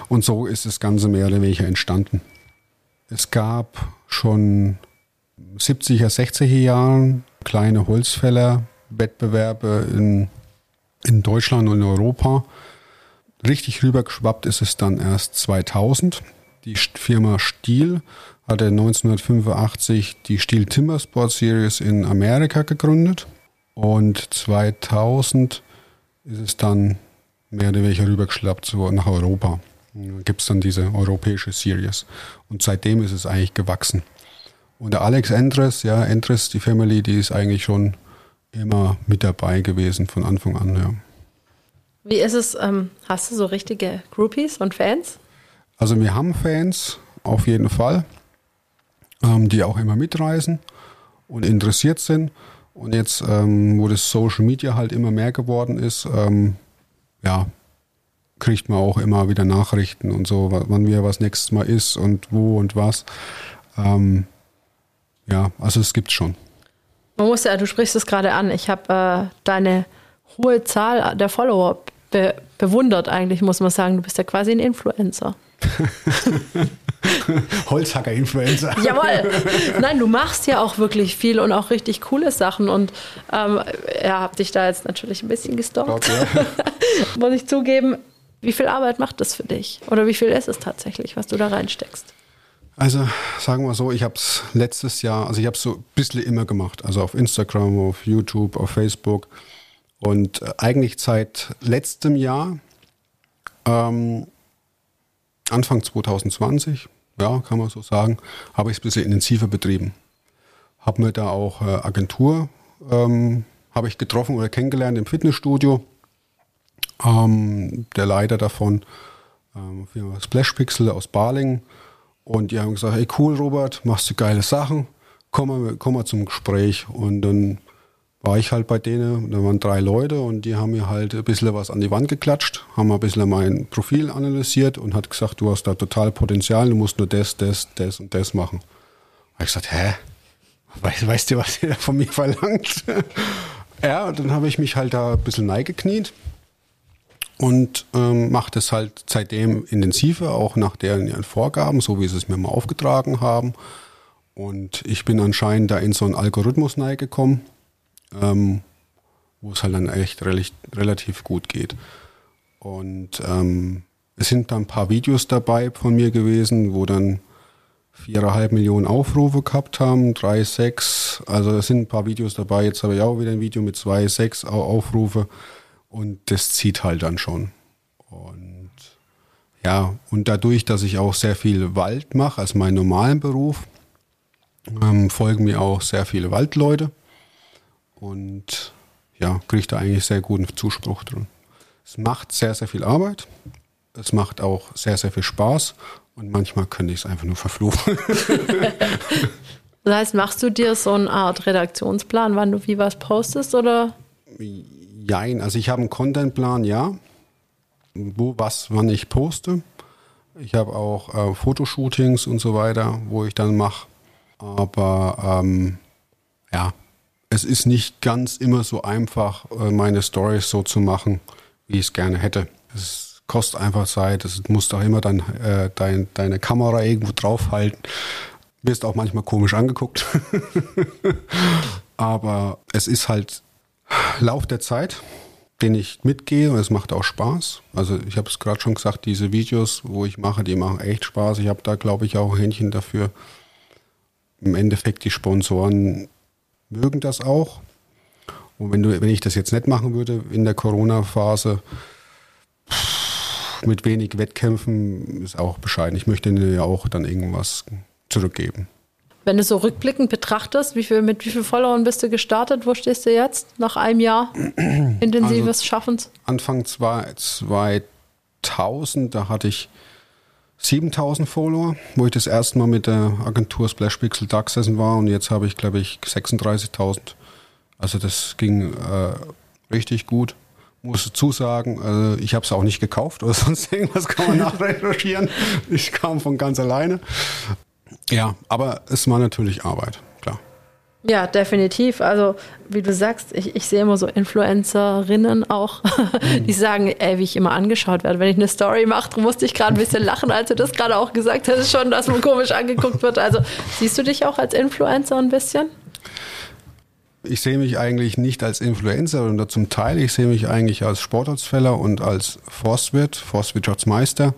Und so ist das Ganze mehr oder weniger entstanden. Es gab schon 70er, 60er Jahren kleine Holzfäller-Wettbewerbe in, in Deutschland und in Europa. Richtig rübergeschwappt ist es dann erst 2000. Die Firma Stiel hatte 1985 die Stiel Timber Sport Series in Amerika gegründet. Und 2000 ist es dann mehr oder weniger rübergeschlappt so nach Europa. Da gibt es dann diese europäische Series. Und seitdem ist es eigentlich gewachsen. Und der Alex Endres, ja, Endres, die Family, die ist eigentlich schon immer mit dabei gewesen von Anfang an, ja. Wie ist es, ähm, hast du so richtige Groupies und Fans? Also wir haben Fans, auf jeden Fall, ähm, die auch immer mitreisen und interessiert sind. Und jetzt, ähm, wo das Social Media halt immer mehr geworden ist, ähm, ja, kriegt man auch immer wieder Nachrichten und so, wann wieder was nächstes Mal ist und wo und was. Ähm, ja, also es gibt's schon. Man muss ja, du sprichst es gerade an, ich habe äh, deine hohe Zahl der Follower be bewundert eigentlich, muss man sagen. Du bist ja quasi ein Influencer. Holzhacker-Influencer. Jawohl. Nein, du machst ja auch wirklich viel und auch richtig coole Sachen. Und ähm, ja, hab dich da jetzt natürlich ein bisschen gestalkt. Okay. Muss ich zugeben. Wie viel Arbeit macht das für dich? Oder wie viel ist es tatsächlich, was du da reinsteckst? Also sagen wir so, ich habe es letztes Jahr, also ich habe es so ein bisschen immer gemacht. Also auf Instagram, auf YouTube, auf Facebook. Und äh, eigentlich seit letztem Jahr Ähm, Anfang 2020, ja, kann man so sagen, habe ich es ein bisschen intensiver betrieben. Habe mir da auch äh, Agentur ähm, habe ich getroffen oder kennengelernt im Fitnessstudio. Ähm, der Leiter davon, ähm, Splash Pixel aus Baling. Und die haben gesagt, hey cool Robert, machst du geile Sachen, komm mal, komm mal zum Gespräch. Und dann war ich halt bei denen, da waren drei Leute und die haben mir halt ein bisschen was an die Wand geklatscht, haben ein bisschen mein Profil analysiert und hat gesagt, du hast da total Potenzial, du musst nur das, das, das und das machen. Da habe ich gesagt, hä? Weißt, weißt du, was ihr von mir verlangt? ja, und dann habe ich mich halt da ein bisschen neigekniet und ähm, mache das halt seitdem intensiver, auch nach deren ihren Vorgaben, so wie sie es mir mal aufgetragen haben. Und ich bin anscheinend da in so einen Algorithmus neigekommen, ähm, wo es halt dann echt re relativ gut geht. Und ähm, es sind da ein paar Videos dabei von mir gewesen, wo dann viereinhalb Millionen Aufrufe gehabt haben, drei, sechs. Also es sind ein paar Videos dabei. Jetzt habe ich auch wieder ein Video mit zwei, sechs Aufrufe. Und das zieht halt dann schon. Und ja, und dadurch, dass ich auch sehr viel Wald mache, als meinen normalen Beruf, ähm, folgen mir auch sehr viele Waldleute. Und ja, kriege ich da eigentlich sehr guten Zuspruch drin. Es macht sehr, sehr viel Arbeit. Es macht auch sehr, sehr viel Spaß. Und manchmal könnte ich es einfach nur verfluchen. das heißt, machst du dir so eine Art Redaktionsplan, wann du wie was postest, oder? Jein, also ich habe einen Contentplan, ja, wo was, wann ich poste. Ich habe auch äh, Fotoshootings und so weiter, wo ich dann mache. Aber ähm, ja, es ist nicht ganz immer so einfach, äh, meine Stories so zu machen, wie ich es gerne hätte. Es kostet einfach Zeit. Es muss doch immer dann äh, dein, deine Kamera irgendwo draufhalten. Wirst auch manchmal komisch angeguckt. Aber es ist halt Lauf der Zeit, den ich mitgehe und es macht auch Spaß. Also ich habe es gerade schon gesagt, diese Videos, wo ich mache, die machen echt Spaß. Ich habe da, glaube ich, auch ein Händchen dafür. Im Endeffekt, die Sponsoren mögen das auch. Und wenn, du, wenn ich das jetzt nicht machen würde in der Corona-Phase, mit wenig Wettkämpfen, ist auch bescheiden. Ich möchte ihnen ja auch dann irgendwas zurückgeben. Wenn du so rückblickend betrachtest, wie viel, mit wie vielen Followern bist du gestartet? Wo stehst du jetzt nach einem Jahr intensives also Schaffens? Anfang 2000, da hatte ich 7000 Follower, wo ich das erste Mal mit der Agentur Splash Pixel da gesessen war und jetzt habe ich, glaube ich, 36.000. Also das ging äh, richtig gut. Muss dazu sagen, also ich habe es auch nicht gekauft oder sonst irgendwas kann man nachrecherchieren. Ich kam von ganz alleine. Ja, aber es war natürlich Arbeit. Ja, definitiv. Also, wie du sagst, ich, ich sehe immer so Influencerinnen auch, die sagen, ey, wie ich immer angeschaut werde. Wenn ich eine Story mache, musste ich gerade ein bisschen lachen, als du das gerade auch gesagt hast, schon, dass man komisch angeguckt wird. Also, siehst du dich auch als Influencer ein bisschen? Ich sehe mich eigentlich nicht als Influencer oder zum Teil. Ich sehe mich eigentlich als Sportarztfeller und als Forstwirt, Forstwirtschaftsmeister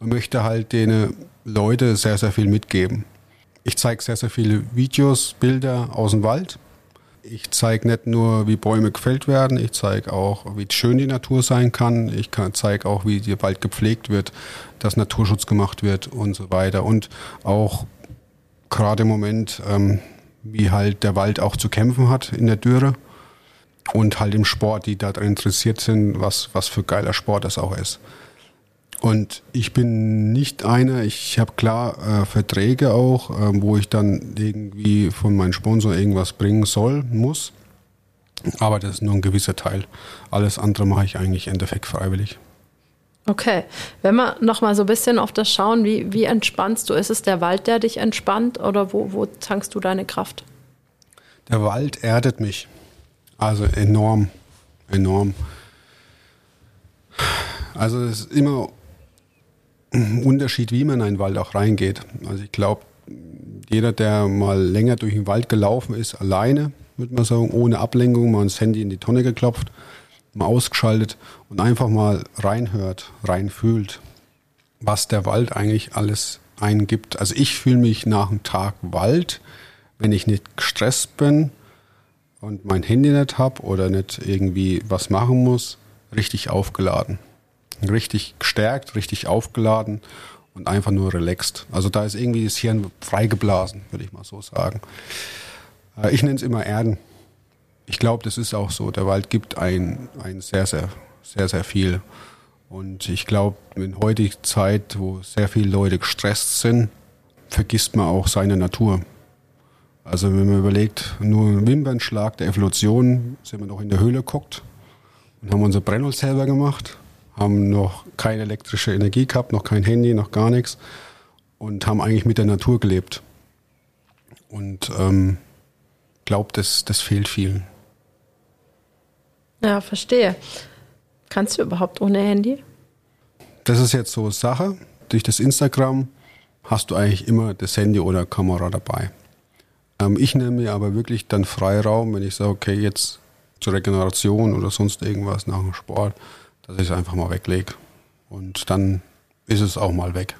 und möchte halt denen Leute sehr, sehr viel mitgeben. Ich zeige sehr, sehr viele Videos, Bilder aus dem Wald. Ich zeige nicht nur, wie Bäume gefällt werden, ich zeige auch, wie schön die Natur sein kann. Ich zeige auch, wie der Wald gepflegt wird, dass Naturschutz gemacht wird und so weiter. Und auch gerade im Moment, ähm, wie halt der Wald auch zu kämpfen hat in der Dürre. Und halt im Sport, die daran interessiert sind, was, was für geiler Sport das auch ist. Und ich bin nicht einer, ich habe klar äh, Verträge auch, äh, wo ich dann irgendwie von meinem Sponsor irgendwas bringen soll, muss. Aber das ist nur ein gewisser Teil. Alles andere mache ich eigentlich im Endeffekt freiwillig. Okay, wenn wir nochmal so ein bisschen auf das schauen, wie, wie entspannst du? Ist es der Wald, der dich entspannt oder wo, wo tankst du deine Kraft? Der Wald erdet mich. Also enorm, enorm. Also es ist immer Unterschied, wie man in einen Wald auch reingeht. Also ich glaube, jeder, der mal länger durch den Wald gelaufen ist, alleine, würde man sagen, ohne Ablenkung, mal das Handy in die Tonne geklopft, mal ausgeschaltet und einfach mal reinhört, reinfühlt, was der Wald eigentlich alles eingibt. Also ich fühle mich nach einem Tag Wald, wenn ich nicht gestresst bin und mein Handy nicht habe oder nicht irgendwie was machen muss, richtig aufgeladen. Richtig gestärkt, richtig aufgeladen und einfach nur relaxed. Also da ist irgendwie das Hirn freigeblasen, würde ich mal so sagen. Äh, ich nenne es immer Erden. Ich glaube, das ist auch so. Der Wald gibt ein, ein sehr, sehr, sehr, sehr viel. Und ich glaube, in heutiger Zeit, wo sehr viele Leute gestresst sind, vergisst man auch seine Natur. Also wenn man überlegt, nur ein Wimpernschlag der Evolution, sind wir noch in der Höhle geguckt und haben unser Brennholz selber gemacht, haben noch keine elektrische Energie gehabt, noch kein Handy, noch gar nichts und haben eigentlich mit der Natur gelebt. Und ähm, glaube, das, das fehlt vielen. Ja, verstehe. Kannst du überhaupt ohne Handy? Das ist jetzt so Sache. Durch das Instagram hast du eigentlich immer das Handy oder Kamera dabei. Ähm, ich nehme mir aber wirklich dann Freiraum, wenn ich sage, okay, jetzt zur Regeneration oder sonst irgendwas nach dem Sport, dass ich es einfach mal weglege. Und dann ist es auch mal weg.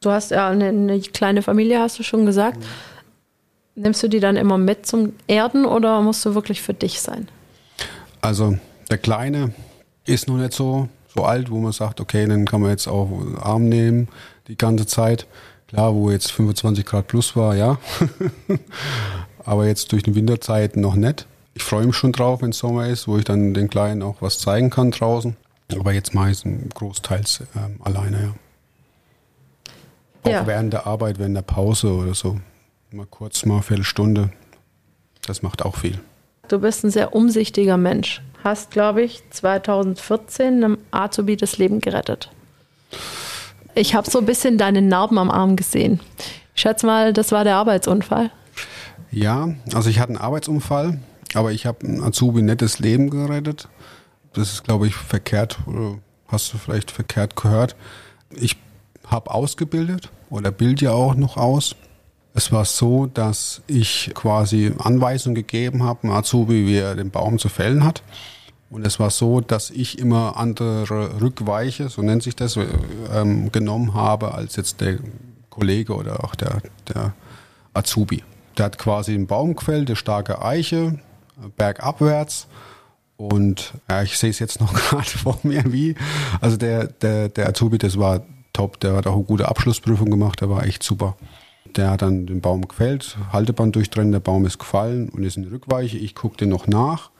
Du hast ja eine, eine kleine Familie, hast du schon gesagt. Mhm. Nimmst du die dann immer mit zum Erden oder musst du wirklich für dich sein? Also der Kleine ist noch nicht so, so alt, wo man sagt, okay, dann kann man jetzt auch Arm nehmen die ganze Zeit. Klar, wo jetzt 25 Grad plus war, ja. Aber jetzt durch die Winterzeit noch nicht. Ich freue mich schon drauf, wenn es Sommer ist, wo ich dann den Kleinen auch was zeigen kann draußen. Aber jetzt es großteils ähm, alleine, ja. Auch ja. während der Arbeit, während der Pause oder so. Mal kurz, mal eine Viertelstunde. Das macht auch viel. Du bist ein sehr umsichtiger Mensch. Hast, glaube ich, 2014 einem Azubi das Leben gerettet. Ich habe so ein bisschen deine Narben am Arm gesehen. Ich schätze mal, das war der Arbeitsunfall. Ja, also ich hatte einen Arbeitsunfall, aber ich habe ein Azubi nettes Leben gerettet. Das ist, glaube ich, verkehrt, hast du vielleicht verkehrt gehört. Ich habe ausgebildet oder bilde ja auch noch aus. Es war so, dass ich quasi Anweisungen gegeben habe, Azubi, wie er den Baum zu fällen hat. Und es war so, dass ich immer andere Rückweiche, so nennt sich das, ähm, genommen habe, als jetzt der Kollege oder auch der, der Azubi. Der hat quasi einen Baum gefällt, eine starke Eiche, bergabwärts. Und ja, ich sehe es jetzt noch gerade vor mir, wie. Also der, der, der Azubi, das war top. Der hat auch eine gute Abschlussprüfung gemacht, der war echt super. Der hat dann den Baum gefällt, Halteband durchtrennen, der Baum ist gefallen und ist in die Rückweiche. Ich gucke den noch nach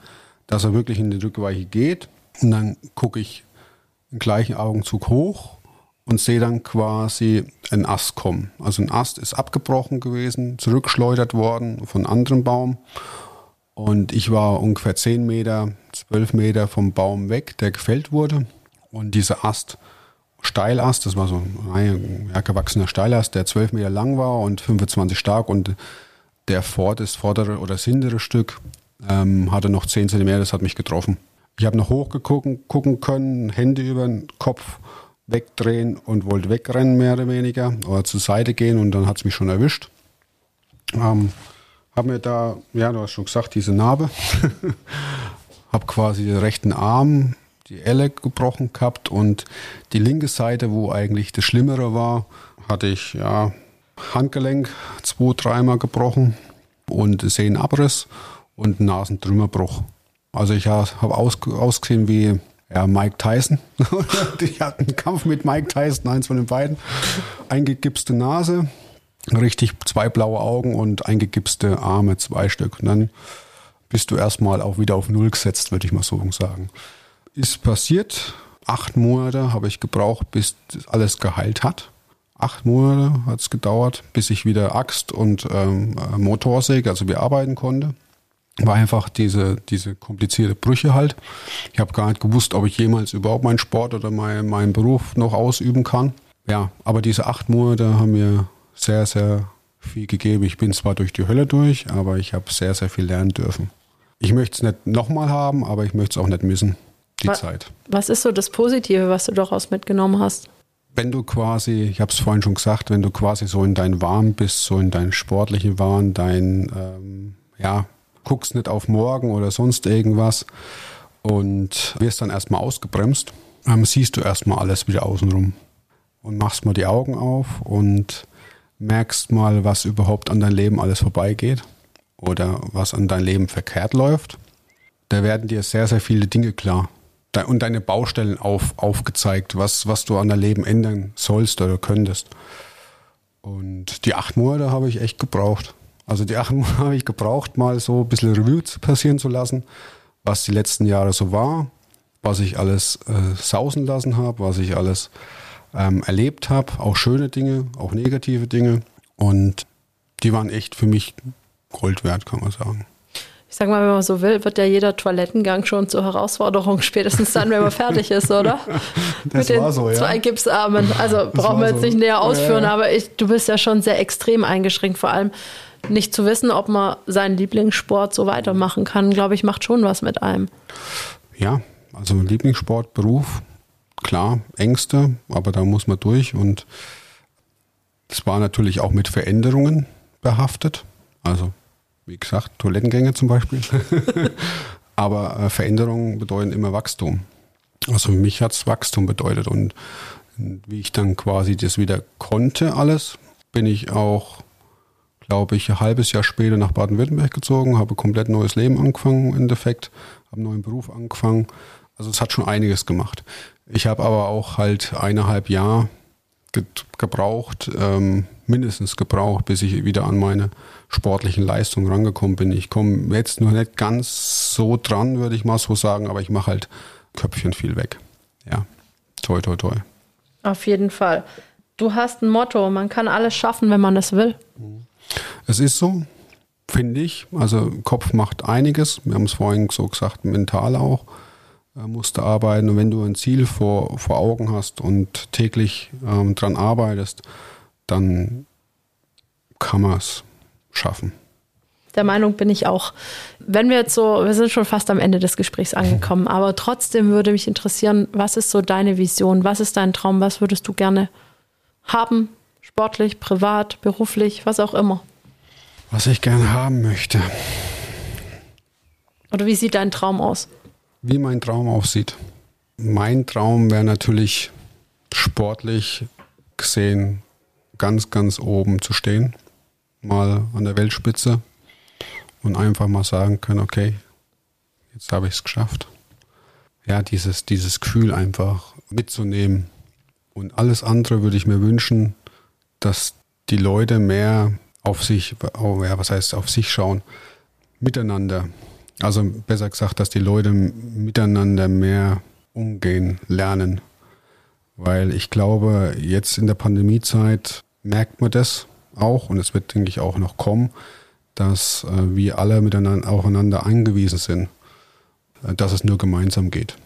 dass er wirklich in die Rückweiche geht. Und dann gucke ich im gleichen Augenzug hoch und sehe dann quasi einen Ast kommen. Also ein Ast ist abgebrochen gewesen, zurückschleudert worden von einem anderen Baum. Und ich war ungefähr 10 Meter, 12 Meter vom Baum weg, der gefällt wurde. Und dieser Ast, Steilast, das war so ein ja, gewachsener Steilast, der 12 Meter lang war und 25 stark. Und der vor, das vordere oder das hintere Stück ähm, hatte noch 10 cm, das hat mich getroffen. Ich habe noch hochgeguckt gucken können, Hände über den Kopf wegdrehen und wollte wegrennen, mehr oder weniger, oder zur Seite gehen und dann hat es mich schon erwischt. Ähm, habe mir da, ja, du hast schon gesagt, diese Narbe. habe quasi den rechten Arm, die Elle gebrochen gehabt und die linke Seite, wo eigentlich das Schlimmere war, hatte ich ja Handgelenk zwei, dreimal gebrochen und Sehnenabriss und Nasentrümmerbruch. Also ich habe aus, ausgesehen wie ja, Mike Tyson. ich hatte einen Kampf mit Mike Tyson, eins von den beiden. Eingegipste Nase, richtig zwei blaue Augen und eingegipste Arme, zwei Stück. Und dann bist du erstmal auch wieder auf Null gesetzt, würde ich mal so sagen. Ist passiert. Acht Monate habe ich gebraucht, bis alles geheilt hat. Acht Monate hat es gedauert, bis ich wieder Axt und ähm, Motorsäge, also bearbeiten konnte war einfach diese, diese komplizierte Brüche halt. Ich habe gar nicht gewusst, ob ich jemals überhaupt meinen Sport oder mein, meinen Beruf noch ausüben kann. Ja, aber diese acht Monate haben mir sehr, sehr viel gegeben. Ich bin zwar durch die Hölle durch, aber ich habe sehr, sehr viel lernen dürfen. Ich möchte es nicht nochmal haben, aber ich möchte es auch nicht missen, die was, Zeit. Was ist so das Positive, was du daraus mitgenommen hast? Wenn du quasi, ich habe es vorhin schon gesagt, wenn du quasi so in dein Wahn bist, so in dein sportlichen Wahn, dein, ähm, ja, guckst nicht auf morgen oder sonst irgendwas und wirst dann erstmal ausgebremst, ähm, siehst du erstmal alles wieder außenrum und machst mal die Augen auf und merkst mal, was überhaupt an dein Leben alles vorbeigeht oder was an dein Leben verkehrt läuft. Da werden dir sehr, sehr viele Dinge klar. und deine Baustellen auf, aufgezeigt, was, was du an deinem Leben ändern sollst oder könntest. Und die acht Monate habe ich echt gebraucht. Also die acht Monate habe ich gebraucht, mal so ein bisschen Revue passieren zu lassen, was die letzten Jahre so war, was ich alles äh, sausen lassen habe, was ich alles ähm, erlebt habe, auch schöne Dinge, auch negative Dinge. Und die waren echt für mich Gold wert, kann man sagen. Ich sag mal, wenn man so will, wird ja jeder Toilettengang schon zur Herausforderung, spätestens dann, wenn man fertig ist, oder? Das Mit war den so, ja. zwei Gipsarmen. Also brauchen wir jetzt so. nicht näher ausführen, Ja, ja. aber ich, du bist ja schon sehr extrem eingeschränkt, vor allem nicht zu wissen, ob man seinen Lieblingssport so weitermachen kann, glaube ich, macht schon was mit einem. Ja, also Lieblingssport, Beruf, klar, Ängste, aber da muss man durch und es war natürlich auch mit Veränderungen behaftet. Also, wie gesagt, Toilettengänge zum Beispiel. aber äh, Veränderungen bedeuten immer Wachstum. Also für mich hat es Wachstum bedeutet und wie ich dann quasi das wieder konnte alles, bin ich auch, glaube ich, ein halbes Jahr später nach Baden-Württemberg gezogen, habe komplett neues Leben angefangen im Endeffekt, habe einen neuen Beruf angefangen. Also es hat schon einiges gemacht. Ich habe aber auch halt eineinhalb Jahre ge gebraucht, ähm, mindestens gebraucht, bis ich wieder an meine sportlichen Leistungen rangekommen bin. Ich komme jetzt noch nicht ganz so dran, würde ich mal so sagen, aber ich mache halt Köpfchen viel weg. Ja, toi, toi, toi. Auf jeden Fall. Du hast ein Motto, man kann alles schaffen, wenn man es will. Es ist so, finde ich. Also Kopf macht einiges. Wir haben es vorhin so gesagt, mental auch. Äh, musst du arbeiten. Und wenn du ein Ziel vor, vor Augen hast und täglich ähm, dran arbeitest, dann kann man es schaffen. Der Meinung bin ich auch. Wenn wir jetzt so, wir sind schon fast am Ende des Gesprächs angekommen, aber trotzdem würde mich interessieren, was ist so deine Vision? Was ist dein Traum? Was würdest du gerne haben? Sportlich, privat, beruflich, was auch immer. Was ich gerne haben möchte, Oder wie sieht dein Traum aus? Wie mein Traum aussieht. Mein Traum wäre natürlich sportlich gesehen ganz, ganz oben zu stehen, mal an der Weltspitze und einfach mal sagen können, okay, jetzt habe ich es geschafft. Ja, dieses, dieses Gefühl einfach mitzunehmen. Und alles andere würde ich mir wünschen, dass die Leute mehr auf sich, oh, ja, was heißt auf sich schauen, miteinander. Also besser gesagt, dass die Leute miteinander mehr umgehen lernen. Weil ich glaube, jetzt in der Pandemiezeit merkt man das auch und es wird, denke ich, auch noch kommen, dass äh, wir alle miteinander aufeinander angewiesen sind, äh, dass es nur gemeinsam geht.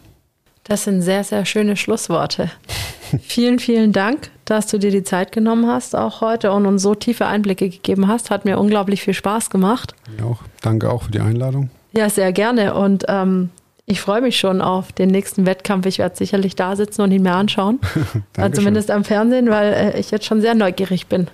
Das sind sehr, sehr schöne Schlussworte. vielen, vielen Dank, dass du dir die Zeit genommen hast, auch heute und uns so tiefe Einblicke gegeben hast. Hat mir unglaublich viel Spaß gemacht. Ja, auch. Danke auch für die Einladung. Ja, sehr gerne. Und ähm, ich freue mich schon auf den nächsten Wettkampf. Ich werde sicherlich da sitzen und ihn mir anschauen. also zumindest am Fernsehen, weil äh, ich jetzt schon sehr neugierig bin,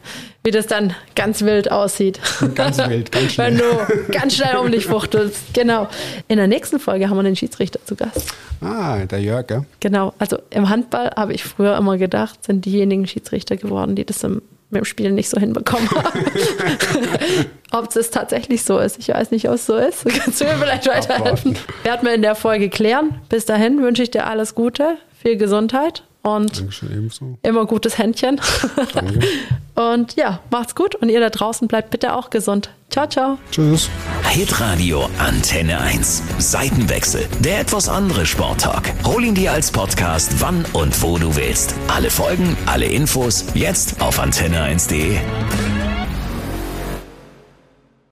wie das dann ganz wild aussieht. Ganz wild, ganz Wenn schnell. du ganz schnell um dich fuchtelst. Genau. In der nächsten Folge haben wir den Schiedsrichter zu Gast. Ah, der Jörg, ja? Genau. Also im Handball habe ich früher immer gedacht, sind diejenigen Schiedsrichter geworden, die das im, mit dem Spiel nicht so hinbekommen haben. ob es tatsächlich so ist. Ich weiß nicht, ob es so ist. Kannst du mir vielleicht weiterhelfen? Werden wir in der Folge klären. Bis dahin wünsche ich dir alles Gute, viel Gesundheit und immer gutes Händchen. Danke. Und ja, macht's gut und ihr da draußen bleibt bitte auch gesund. Ciao, ciao. Tschüss. Hitradio Antenne 1. Seitenwechsel. Der etwas andere Sporttalk. Hol ihn dir als Podcast, wann und wo du willst. Alle Folgen, alle Infos, jetzt auf antenne1.de.